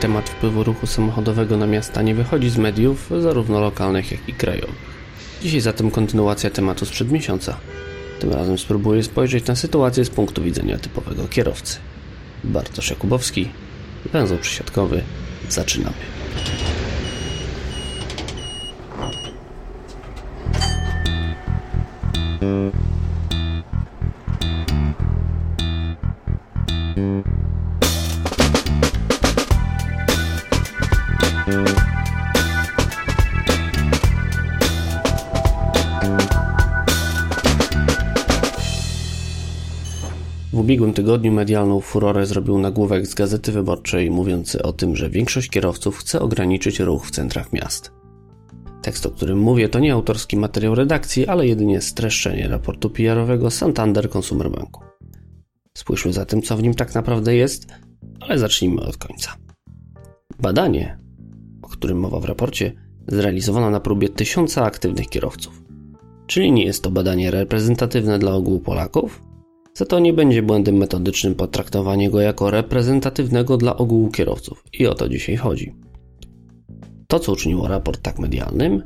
temat wpływu ruchu samochodowego na miasta nie wychodzi z mediów, zarówno lokalnych, jak i krajowych. Dzisiaj zatem kontynuacja tematu sprzed miesiąca. Tym razem spróbuję spojrzeć na sytuację z punktu widzenia typowego kierowcy. Bartosz Jakubowski, węzeł przysiadkowy. Zaczynamy. W ubiegłym tygodniu medialną furorę zrobił nagłówek z Gazety Wyborczej mówiący o tym, że większość kierowców chce ograniczyć ruch w centrach miast. Tekst, o którym mówię, to nie autorski materiał redakcji, ale jedynie streszczenie raportu PR-owego Santander Consumer Banku. Spójrzmy zatem, co w nim tak naprawdę jest, ale zacznijmy od końca. Badanie, o którym mowa w raporcie, zrealizowano na próbie tysiąca aktywnych kierowców. Czyli nie jest to badanie reprezentatywne dla ogółu Polaków, za to nie będzie błędem metodycznym potraktowanie go jako reprezentatywnego dla ogółu kierowców. I o to dzisiaj chodzi. To, co uczyniło raport tak medialnym,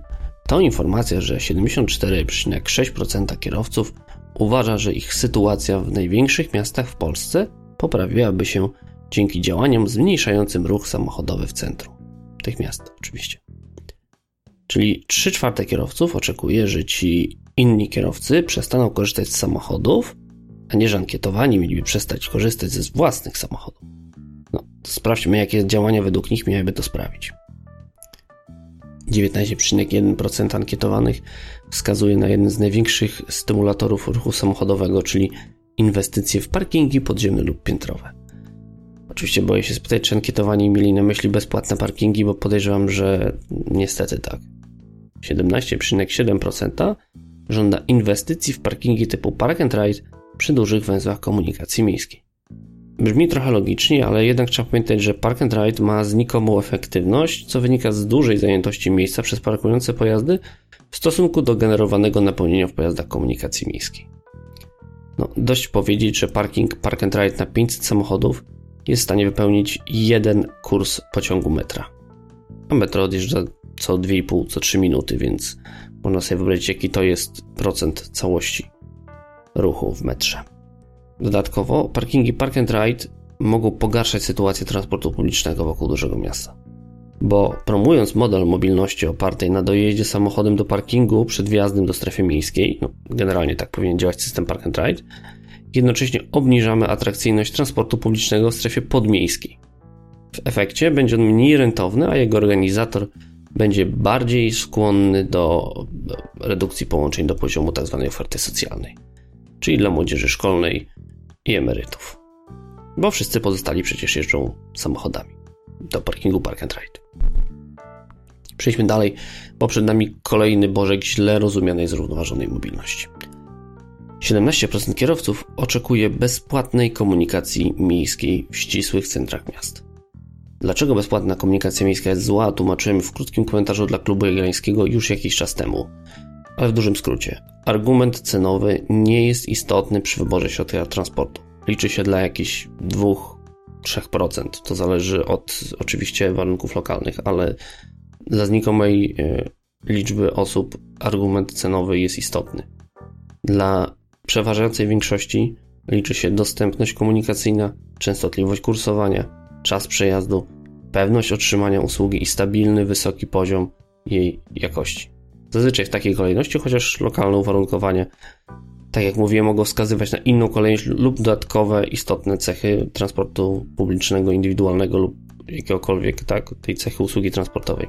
to informacja, że 74,6% kierowców uważa, że ich sytuacja w największych miastach w Polsce poprawiłaby się dzięki działaniom zmniejszającym ruch samochodowy w centrum tych miast, oczywiście. Czyli 3 czwarte kierowców oczekuje, że ci inni kierowcy przestaną korzystać z samochodów a nie że ankietowani mieliby przestać korzystać ze własnych samochodów. No, sprawdźmy, jakie działania według nich miałyby to sprawić. 19,1% ankietowanych wskazuje na jeden z największych stymulatorów ruchu samochodowego, czyli inwestycje w parkingi podziemne lub piętrowe. Oczywiście boję się spytać, czy ankietowani mieli na myśli bezpłatne parkingi, bo podejrzewam, że niestety tak. 17,7% żąda inwestycji w parkingi typu park and ride przy dużych węzłach komunikacji miejskiej. Brzmi trochę logicznie, ale jednak trzeba pamiętać, że Park and Ride ma znikomą efektywność, co wynika z dużej zajętości miejsca przez parkujące pojazdy w stosunku do generowanego napełnienia w pojazdach komunikacji miejskiej. No, dość powiedzieć, że parking Park and Ride na 500 samochodów jest w stanie wypełnić jeden kurs pociągu metra. A metro odjeżdża co 2,5, co 3 minuty, więc można sobie wyobrazić, jaki to jest procent całości ruchu w metrze. Dodatkowo parkingi Park and Ride mogą pogarszać sytuację transportu publicznego wokół dużego miasta. Bo promując model mobilności opartej na dojeździe samochodem do parkingu przed wjazdem do strefy miejskiej, no generalnie tak powinien działać system Park and Ride, jednocześnie obniżamy atrakcyjność transportu publicznego w strefie podmiejskiej. W efekcie będzie on mniej rentowny, a jego organizator będzie bardziej skłonny do redukcji połączeń do poziomu tzw. Tak oferty socjalnej czyli dla młodzieży szkolnej i emerytów. Bo wszyscy pozostali przecież jeżdżą samochodami do parkingu Park and Ride. Przejdźmy dalej, bo przed nami kolejny bożek źle rozumianej zrównoważonej mobilności. 17% kierowców oczekuje bezpłatnej komunikacji miejskiej w ścisłych centrach miast. Dlaczego bezpłatna komunikacja miejska jest zła, tłumaczyłem w krótkim komentarzu dla klubu jagiellońskiego już jakiś czas temu. Ale w dużym skrócie, argument cenowy nie jest istotny przy wyborze środka transportu. Liczy się dla jakichś 2-3%. To zależy od oczywiście warunków lokalnych, ale dla znikomej e, liczby osób argument cenowy jest istotny. Dla przeważającej większości liczy się dostępność komunikacyjna, częstotliwość kursowania, czas przejazdu, pewność otrzymania usługi i stabilny, wysoki poziom jej jakości. Zazwyczaj w takiej kolejności, chociaż lokalne uwarunkowanie, tak jak mówiłem, mogą wskazywać na inną kolejność lub dodatkowe istotne cechy transportu publicznego, indywidualnego lub jakiegokolwiek tak, tej cechy usługi transportowej.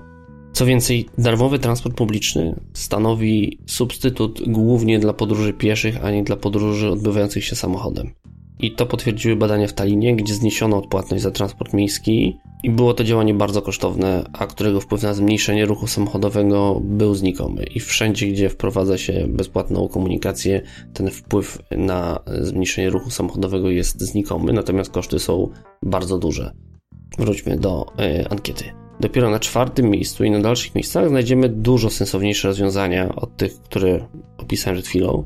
Co więcej, darmowy transport publiczny stanowi substytut głównie dla podróży pieszych, a nie dla podróży odbywających się samochodem. I to potwierdziły badania w Talinie, gdzie zniesiono odpłatność za transport miejski i było to działanie bardzo kosztowne, a którego wpływ na zmniejszenie ruchu samochodowego był znikomy. I wszędzie, gdzie wprowadza się bezpłatną komunikację, ten wpływ na zmniejszenie ruchu samochodowego jest znikomy, natomiast koszty są bardzo duże. Wróćmy do y, ankiety. Dopiero na czwartym miejscu i na dalszych miejscach znajdziemy dużo sensowniejsze rozwiązania od tych, które opisałem przed chwilą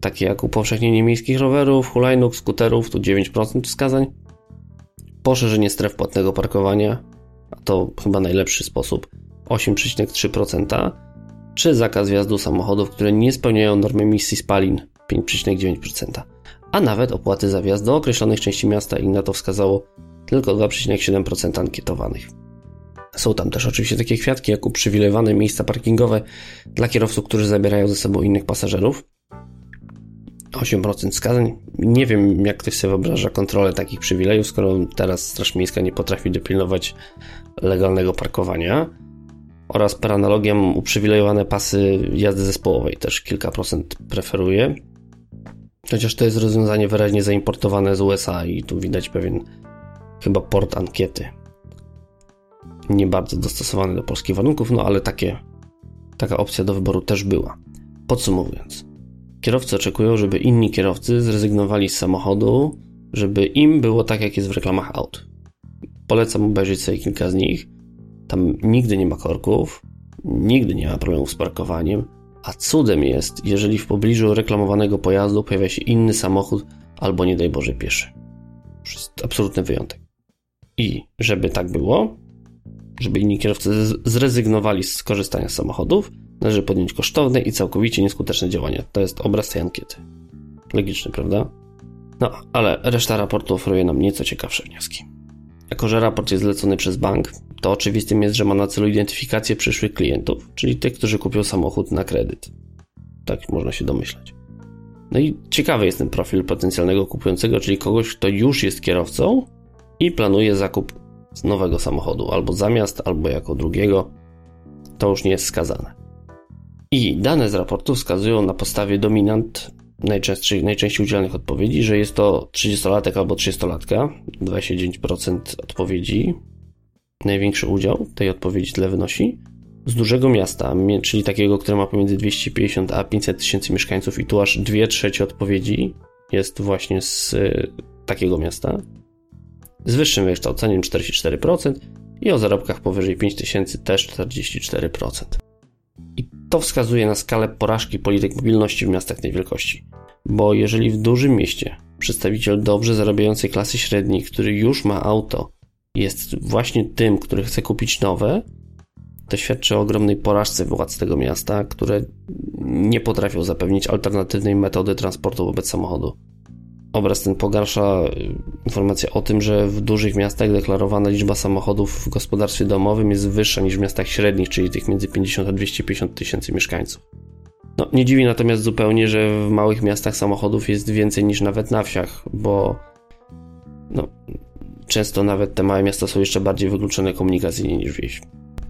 takie jak upowszechnienie miejskich rowerów, hulajnóg, skuterów, tu 9% wskazań, poszerzenie stref płatnego parkowania, to chyba najlepszy sposób, 8,3%, czy zakaz wjazdu samochodów, które nie spełniają normy emisji spalin 5,9%, a nawet opłaty za wjazd do określonych części miasta i na to wskazało tylko 2,7% ankietowanych. Są tam też oczywiście takie kwiatki, jak uprzywilejowane miejsca parkingowe dla kierowców, którzy zabierają ze sobą innych pasażerów. 8% skazań. Nie wiem, jak ktoś sobie wyobraża kontrolę takich przywilejów, skoro teraz Straż Miejska nie potrafi dopilnować legalnego parkowania. Oraz per analogiam uprzywilejowane pasy jazdy zespołowej też kilka procent preferuje. Chociaż to jest rozwiązanie wyraźnie zaimportowane z USA i tu widać pewien chyba port ankiety. Nie bardzo dostosowany do polskich warunków, no ale takie, taka opcja do wyboru też była. Podsumowując, kierowcy oczekują, żeby inni kierowcy zrezygnowali z samochodu, żeby im było tak, jak jest w reklamach aut. Polecam obejrzeć sobie kilka z nich. Tam nigdy nie ma korków, nigdy nie ma problemów z parkowaniem, a cudem jest, jeżeli w pobliżu reklamowanego pojazdu pojawia się inny samochód albo nie daj Boże pieszy. Jest absolutny wyjątek. I żeby tak było, żeby inni kierowcy zrezygnowali z korzystania z samochodów, należy podjąć kosztowne i całkowicie nieskuteczne działania. To jest obraz tej ankiety. Logiczny, prawda? No, ale reszta raportu oferuje nam nieco ciekawsze wnioski. Jako, że raport jest zlecony przez bank, to oczywistym jest, że ma na celu identyfikację przyszłych klientów, czyli tych, którzy kupią samochód na kredyt. Tak można się domyślać. No i ciekawy jest ten profil potencjalnego kupującego, czyli kogoś, kto już jest kierowcą i planuje zakup nowego samochodu, albo zamiast, albo jako drugiego. To już nie jest skazane. I dane z raportu wskazują na podstawie dominant najczęściej, udzielonych odpowiedzi, że jest to 30-latek albo 30-latka, 29% odpowiedzi. Największy udział tej odpowiedzi tyle wynosi. Z dużego miasta, czyli takiego, które ma pomiędzy 250 a 500 tysięcy mieszkańców, i tu aż 2 trzecie odpowiedzi jest właśnie z y, takiego miasta. Z wyższym wykształceniem 44% i o zarobkach powyżej 5000 też 44%. To wskazuje na skalę porażki polityk mobilności w miastach tej wielkości. Bo jeżeli w dużym mieście przedstawiciel dobrze zarabiającej klasy średniej, który już ma auto, jest właśnie tym, który chce kupić nowe, to świadczy o ogromnej porażce władz tego miasta, które nie potrafią zapewnić alternatywnej metody transportu wobec samochodu. Obraz ten pogarsza y, informację o tym, że w dużych miastach deklarowana liczba samochodów w gospodarstwie domowym jest wyższa niż w miastach średnich, czyli tych między 50 a 250 tysięcy mieszkańców. No, nie dziwi natomiast zupełnie, że w małych miastach samochodów jest więcej niż nawet na wsiach, bo no, często nawet te małe miasta są jeszcze bardziej wykluczone komunikacyjnie niż wieś.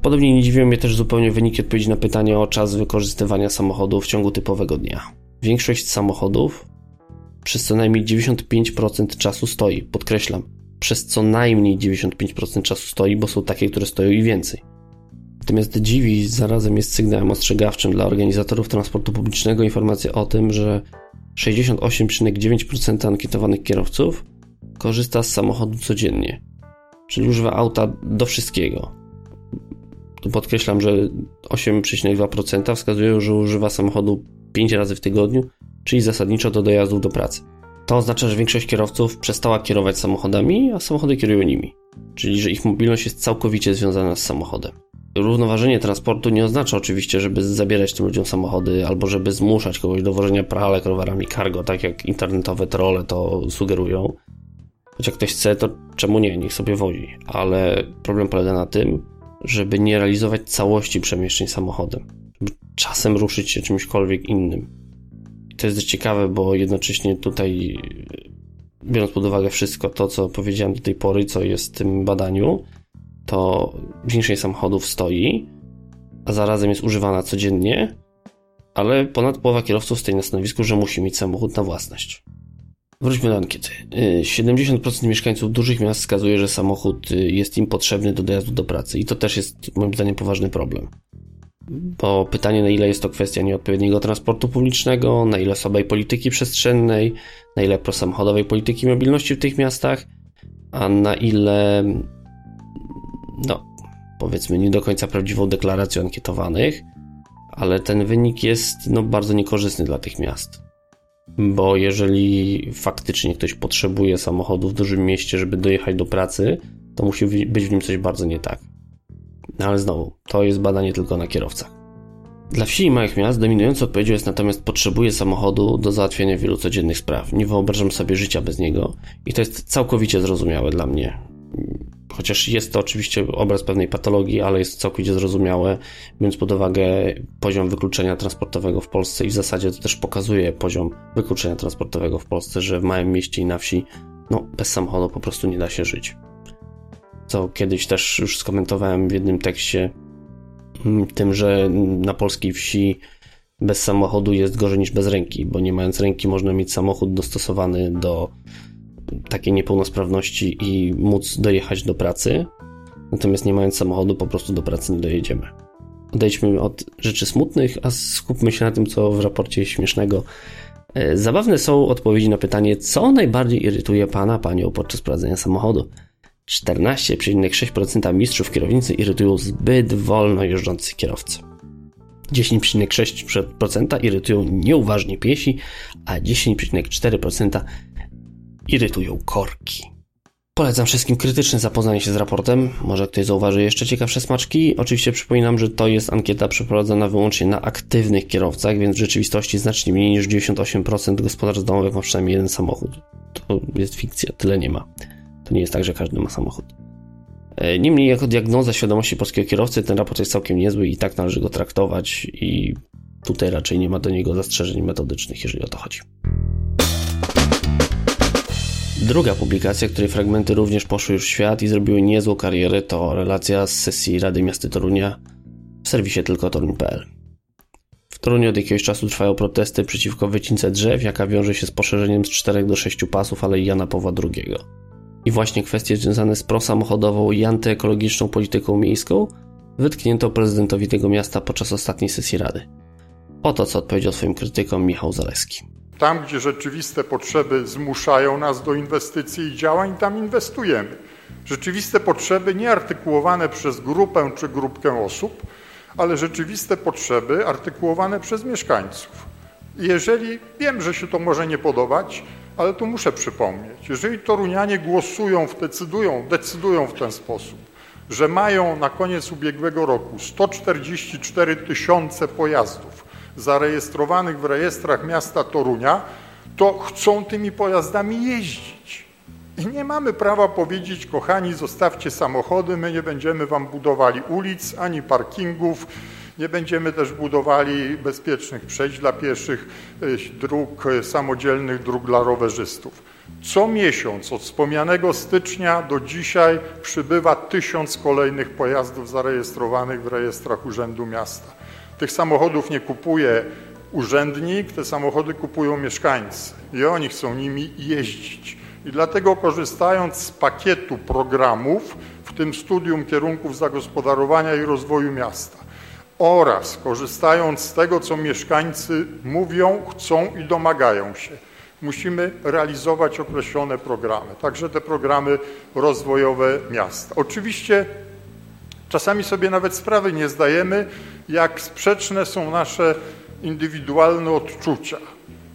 Podobnie nie dziwią mnie też zupełnie wyniki odpowiedzi na pytanie o czas wykorzystywania samochodu w ciągu typowego dnia. Większość samochodów przez co najmniej 95% czasu stoi. Podkreślam, przez co najmniej 95% czasu stoi, bo są takie, które stoją i więcej. Natomiast dziwi zarazem jest sygnałem ostrzegawczym dla organizatorów transportu publicznego informacja o tym, że 68,9% ankietowanych kierowców korzysta z samochodu codziennie, czyli używa auta do wszystkiego. Tu podkreślam, że 8,2% wskazują, że używa samochodu 5 razy w tygodniu, czyli zasadniczo do dojazdów do pracy. To oznacza, że większość kierowców przestała kierować samochodami, a samochody kierują nimi, czyli że ich mobilność jest całkowicie związana z samochodem. Równoważenie transportu nie oznacza oczywiście, żeby zabierać tym ludziom samochody albo żeby zmuszać kogoś do wożenia pralek rowerami cargo, tak jak internetowe trolle to sugerują. Choć jak ktoś chce, to czemu nie, niech sobie wozi. Ale problem polega na tym, żeby nie realizować całości przemieszczeń samochodem. Żeby czasem ruszyć się czymśkolwiek innym to jest ciekawe, bo jednocześnie tutaj, biorąc pod uwagę wszystko to, co powiedziałem do tej pory, co jest w tym badaniu, to większość samochodów stoi, a zarazem jest używana codziennie, ale ponad połowa kierowców stoi na stanowisku, że musi mieć samochód na własność. Wróćmy do ankiety. 70% mieszkańców dużych miast wskazuje, że samochód jest im potrzebny do dojazdu do pracy i to też jest moim zdaniem poważny problem bo pytanie, na ile jest to kwestia nieodpowiedniego transportu publicznego, na ile słabej polityki przestrzennej, na ile prosamochodowej polityki mobilności w tych miastach, a na ile, no, powiedzmy, nie do końca prawdziwą deklaracją ankietowanych, ale ten wynik jest no, bardzo niekorzystny dla tych miast. Bo jeżeli faktycznie ktoś potrzebuje samochodu w dużym mieście, żeby dojechać do pracy, to musi być w nim coś bardzo nie tak. No ale znowu, to jest badanie tylko na kierowcach. Dla wsi i małych miast dominującą odpowiedzią jest natomiast potrzebuje samochodu do załatwiania wielu codziennych spraw. Nie wyobrażam sobie życia bez niego i to jest całkowicie zrozumiałe dla mnie. Chociaż jest to oczywiście obraz pewnej patologii, ale jest całkowicie zrozumiałe, biorąc pod uwagę poziom wykluczenia transportowego w Polsce i w zasadzie to też pokazuje poziom wykluczenia transportowego w Polsce, że w małym mieście i na wsi no, bez samochodu po prostu nie da się żyć. Co kiedyś też już skomentowałem w jednym tekście, mm, tym, że na polskiej wsi bez samochodu jest gorzej niż bez ręki, bo nie mając ręki można mieć samochód dostosowany do takiej niepełnosprawności i móc dojechać do pracy. Natomiast nie mając samochodu, po prostu do pracy nie dojedziemy. Odejdźmy od rzeczy smutnych, a skupmy się na tym, co w raporcie śmiesznego. E, zabawne są odpowiedzi na pytanie, co najbardziej irytuje pana, panią podczas prowadzenia samochodu. 14,6% mistrzów kierownicy irytują zbyt wolno jeżdżący kierowcy. 10,6% irytują nieuważni piesi, a 10,4% irytują korki. Polecam wszystkim krytyczne zapoznanie się z raportem. Może ktoś zauważy jeszcze ciekawsze smaczki. Oczywiście przypominam, że to jest ankieta przeprowadzona wyłącznie na aktywnych kierowcach, więc w rzeczywistości znacznie mniej niż 98% gospodarstw domowych ma przynajmniej jeden samochód. To jest fikcja, tyle nie ma. To nie jest tak, że każdy ma samochód. E, niemniej, jako diagnoza świadomości polskiego kierowcy, ten raport jest całkiem niezły i tak należy go traktować, i tutaj raczej nie ma do niego zastrzeżeń metodycznych, jeżeli o to chodzi. Druga publikacja, której fragmenty również poszły już w świat i zrobiły niezłą karierę, to relacja z sesji Rady Miasta Torunia w serwisie tylko toruń.pl. W Toruniu od jakiegoś czasu trwają protesty przeciwko wycince drzew, jaka wiąże się z poszerzeniem z 4 do 6 pasów Alei Jana Pawła II. I właśnie kwestie związane z prosamochodową i antyekologiczną polityką miejską wytknięto prezydentowi tego miasta podczas ostatniej sesji Rady. Oto co odpowiedział swoim krytykom Michał Zaleski. Tam, gdzie rzeczywiste potrzeby zmuszają nas do inwestycji i działań, tam inwestujemy. Rzeczywiste potrzeby nie artykułowane przez grupę czy grupkę osób, ale rzeczywiste potrzeby artykułowane przez mieszkańców. jeżeli, wiem, że się to może nie podobać, ale to muszę przypomnieć, jeżeli Torunianie głosują, decydują, decydują w ten sposób, że mają na koniec ubiegłego roku 144 tysiące pojazdów, zarejestrowanych w rejestrach miasta Torunia, to chcą tymi pojazdami jeździć. I nie mamy prawa powiedzieć, kochani, zostawcie samochody, my nie będziemy wam budowali ulic ani parkingów, nie będziemy też budowali bezpiecznych przejść dla pieszych, y, dróg y, samodzielnych, dróg dla rowerzystów. Co miesiąc od wspomnianego stycznia do dzisiaj przybywa tysiąc kolejnych pojazdów zarejestrowanych w rejestrach Urzędu Miasta. Tych samochodów nie kupuje urzędnik, te samochody kupują mieszkańcy i oni chcą nimi jeździć. I dlatego korzystając z pakietu programów, w tym studium kierunków zagospodarowania i rozwoju miasta oraz korzystając z tego, co mieszkańcy mówią, chcą i domagają się, musimy realizować określone programy, także te programy rozwojowe miasta. Oczywiście czasami sobie nawet sprawy nie zdajemy, jak sprzeczne są nasze indywidualne odczucia.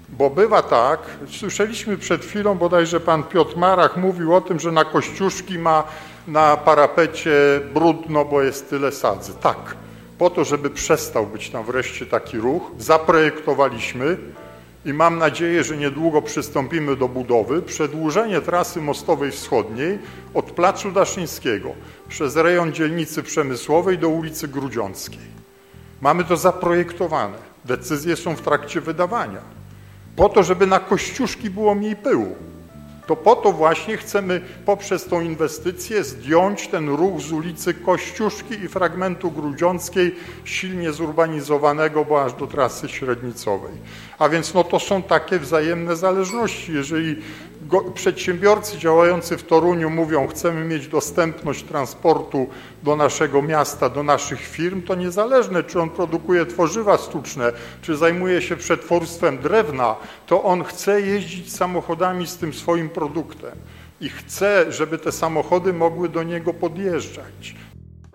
Bo bywa tak, słyszeliśmy przed chwilą, bodajże pan Piotr Marach mówił o tym, że na Kościuszki ma na parapecie brudno, bo jest tyle sadzy. Tak, po to, żeby przestał być tam wreszcie taki ruch, zaprojektowaliśmy i mam nadzieję, że niedługo przystąpimy do budowy przedłużenie trasy mostowej wschodniej od Placu Daszyńskiego przez rejon dzielnicy przemysłowej do ulicy Grudziąckiej. Mamy to zaprojektowane. Decyzje są w trakcie wydawania. Po to, żeby na Kościuszki było mniej pyłu. To po to właśnie chcemy poprzez tą inwestycję zdjąć ten ruch z ulicy Kościuszki i fragmentu Grudziąckiej, silnie zurbanizowanego, bo aż do trasy średnicowej. A więc no to są takie wzajemne zależności. Jeżeli go, przedsiębiorcy działający w Toruniu mówią, chcemy mieć dostępność transportu do naszego miasta, do naszych firm, to niezależne, czy on produkuje tworzywa sztuczne, czy zajmuje się przetwórstwem drewna, to on chce jeździć samochodami z tym swoim produktem i chce, żeby te samochody mogły do niego podjeżdżać.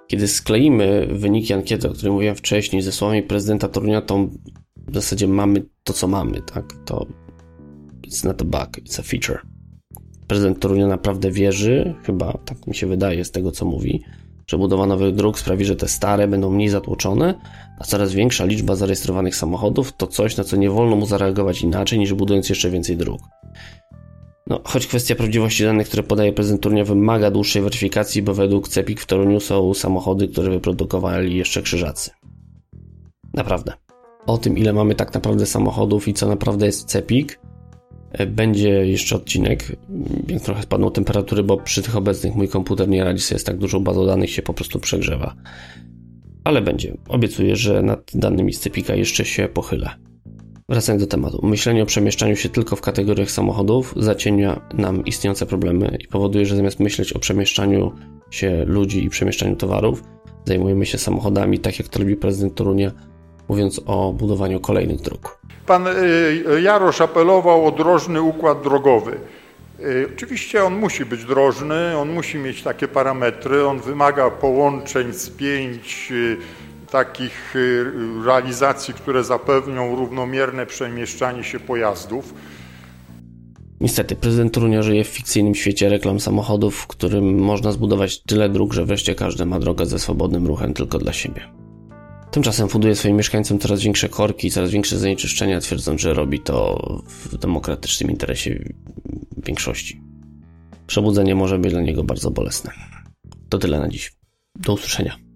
Kiedy skleimy wyniki ankiety, o której mówiłem wcześniej, ze słowami prezydenta Torunia, to w zasadzie mamy to, co mamy, tak? To it's not a bug, it's a feature. Prezydent Torunia naprawdę wierzy, chyba tak mi się wydaje z tego, co mówi, Przebudowa nowych dróg sprawi, że te stare będą mniej zatłoczone, a coraz większa liczba zarejestrowanych samochodów to coś, na co nie wolno mu zareagować inaczej niż budując jeszcze więcej dróg. No, choć kwestia prawdziwości danych, które podaje prezydent Torunia wymaga dłuższej weryfikacji, bo według CEPIK w Toruniu są samochody, które wyprodukowali jeszcze krzyżacy. Naprawdę. O tym, ile mamy tak naprawdę samochodów i co naprawdę jest CEPIK, będzie jeszcze odcinek. Jak trochę spadną temperatury, bo przy tych obecnych mój komputer nie radzi sobie z tak dużą bazą danych, się po prostu przegrzewa. Ale będzie. Obiecuję, że nad danymi z CEPIKa jeszcze się pochylę. Wracając do tematu. Myślenie o przemieszczaniu się tylko w kategoriach samochodów zacienia nam istniejące problemy i powoduje, że zamiast myśleć o przemieszczaniu się ludzi i przemieszczaniu towarów, zajmujemy się samochodami, tak jak to robi prezydent Torunia, mówiąc o budowaniu kolejnych dróg. Pan y, Jarosz apelował o drożny układ drogowy. Y, oczywiście on musi być drożny, on musi mieć takie parametry, on wymaga połączeń, spięć, y, takich realizacji, które zapewnią równomierne przemieszczanie się pojazdów. Niestety, prezydent Torunia żyje w fikcyjnym świecie reklam samochodów, w którym można zbudować tyle dróg, że wreszcie każdy ma drogę ze swobodnym ruchem tylko dla siebie. Tymczasem funduje swoim mieszkańcom coraz większe korki i coraz większe zanieczyszczenia, twierdząc, że robi to w demokratycznym interesie większości. Przebudzenie może być dla niego bardzo bolesne. To tyle na dziś. Do usłyszenia.